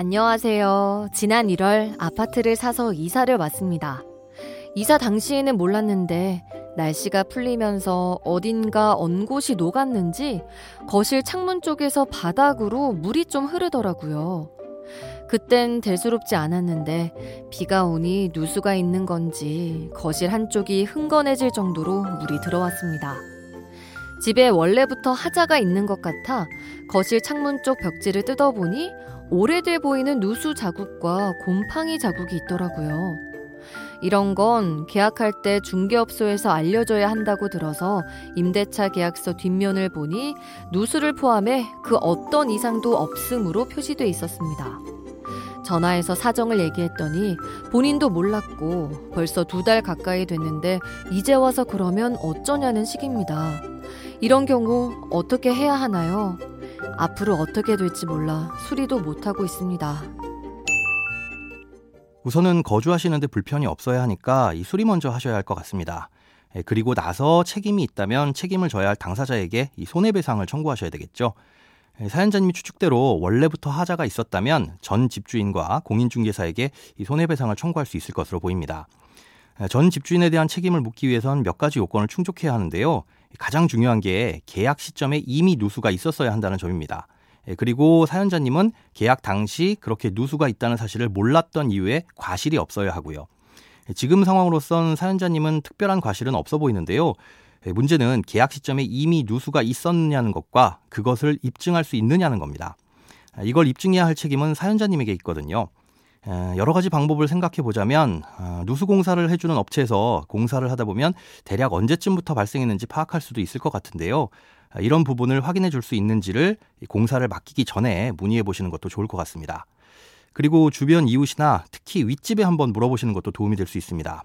안녕하세요. 지난 1월 아파트를 사서 이사를 왔습니다. 이사 당시에는 몰랐는데 날씨가 풀리면서 어딘가 언 곳이 녹았는지 거실 창문 쪽에서 바닥으로 물이 좀 흐르더라고요. 그땐 대수롭지 않았는데 비가 오니 누수가 있는 건지 거실 한쪽이 흥건해질 정도로 물이 들어왔습니다. 집에 원래부터 하자가 있는 것 같아 거실 창문 쪽 벽지를 뜯어보니 오래돼 보이는 누수 자국과 곰팡이 자국이 있더라고요. 이런 건 계약할 때 중개업소에서 알려줘야 한다고 들어서 임대차 계약서 뒷면을 보니 누수를 포함해 그 어떤 이상도 없음으로 표시돼 있었습니다. 전화해서 사정을 얘기했더니 본인도 몰랐고 벌써 두 달 가까이 됐는데 이제 와서 그러면 어쩌냐는 식입니다. 이런 경우 어떻게 해야 하나요? 앞으로 어떻게 될지 몰라 수리도 못하고 있습니다. 우선은 거주하시는데 불편이 없어야 하니까 이 수리 먼저 하셔야 할 것 같습니다. 예, 그리고 나서 책임이 있다면 책임을 져야 할 당사자에게 이 손해배상을 청구하셔야 되겠죠. 예, 사연자님이 추측대로 원래부터 하자가 있었다면 전 집주인과 공인중개사에게 이 손해배상을 청구할 수 있을 것으로 보입니다. 예, 전 집주인에 대한 책임을 묻기 위해선 몇 가지 요건을 충족해야 하는데요. 가장 중요한 게 계약 시점에 이미 누수가 있었어야 한다는 점입니다. 예, 그리고 사연자님은 계약 당시 그렇게 누수가 있다는 사실을 몰랐던 이유에 과실이 없어야 하고요. 예, 지금 상황으로선 사연자님은 특별한 과실은 없어 보이는데요. 예, 문제는 계약 시점에 이미 누수가 있었느냐는 것과 그것을 입증할 수 있느냐는 겁니다. 아, 이걸 입증해야 할 책임은 사연자님에게 있거든요. 여러 가지 방법을 생각해 보자면 아, 누수 공사를 해주는 업체에서 공사를 하다 보면 대략 언제쯤부터 발생했는지 파악할 수도 있을 것 같은데요. 아, 이런 부분을 확인해 줄 수 있는지를 공사를 맡기기 전에 문의해 보시는 것도 좋을 것 같습니다. 그리고 주변 이웃이나 특히 윗집에 한번 물어보시는 것도 도움이 될 수 있습니다.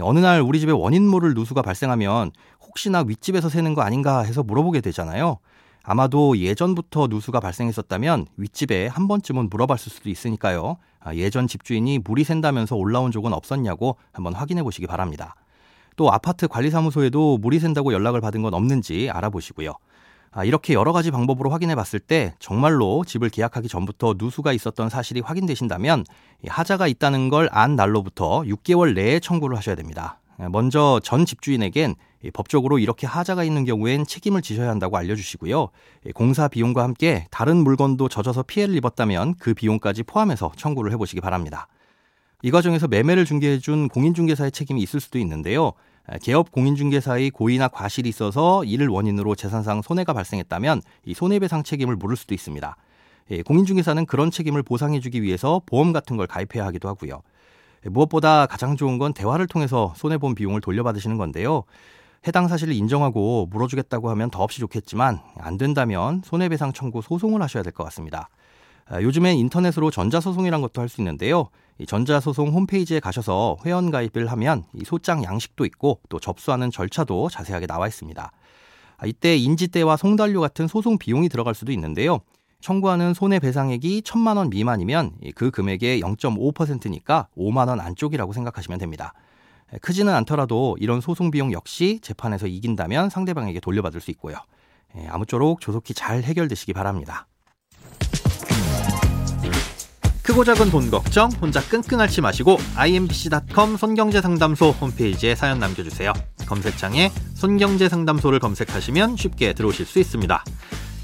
어느 날 우리 집에 원인 모를 누수가 발생하면 혹시나 윗집에서 새는 거 아닌가 해서 물어보게 되잖아요. 아마도 예전부터 누수가 발생했었다면 윗집에 한 번쯤은 물어봤을 수도 있으니까요. 아, 예전 집주인이 물이 샌다면서 올라온 적은 없었냐고 한번 확인해 보시기 바랍니다. 또 아파트 관리사무소에도 물이 샌다고 연락을 받은 건 없는지 알아보시고요. 아, 이렇게 여러 가지 방법으로 확인해 봤을 때 정말로 집을 계약하기 전부터 누수가 있었던 사실이 확인되신다면 하자가 있다는 걸 안 날로부터 6개월 내에 청구를 하셔야 됩니다. 아, 먼저 전 집주인에겐 법적으로 이렇게 하자가 있는 경우엔 책임을 지셔야 한다고 알려주시고요. 공사 비용과 함께 다른 물건도 젖어서 피해를 입었다면 그 비용까지 포함해서 청구를 해보시기 바랍니다. 이 과정에서 매매를 중개해준 공인중개사의 책임이 있을 수도 있는데요. 개업 공인중개사의 고의나 과실이 있어서 이를 원인으로 재산상 손해가 발생했다면 이 손해배상 책임을 물을 수도 있습니다. 예, 공인중개사는 그런 책임을 보상해주기 위해서 보험 같은 걸 가입해야 하기도 하고요. 예, 무엇보다 가장 좋은 건 대화를 통해서 손해본 비용을 돌려받으시는 건데요. 해당 사실을 인정하고 물어주겠다고 하면 더없이 좋겠지만 안 된다면 손해배상 청구 소송을 하셔야 될 것 같습니다. 아, 요즘엔 인터넷으로 전자소송이란 것도 할 수 있는데요. 이 전자소송 홈페이지에 가셔서 회원 가입을 하면 이 소장 양식도 있고 또 접수하는 절차도 자세하게 나와 있습니다. 아, 이때 인지대와 송달료 같은 소송 비용이 들어갈 수도 있는데요. 청구하는 손해배상액이 천만 원 미만이면 그 금액의 0.5%니까 5만 원 안쪽이라고 생각하시면 됩니다. 크지는 않더라도 이런 소송 비용 역시 재판에서 이긴다면 상대방에게 돌려받을 수 있고요. 아무쪼록 조속히 잘 해결되시기 바랍니다. 크고 작은 돈 걱정 혼자 끙끙 앓지 마시고 imbc.com 손경제상담소 홈페이지에 사연 남겨주세요. 검색창에 손경제상담소를 검색하시면 쉽게 들어오실 수 있습니다.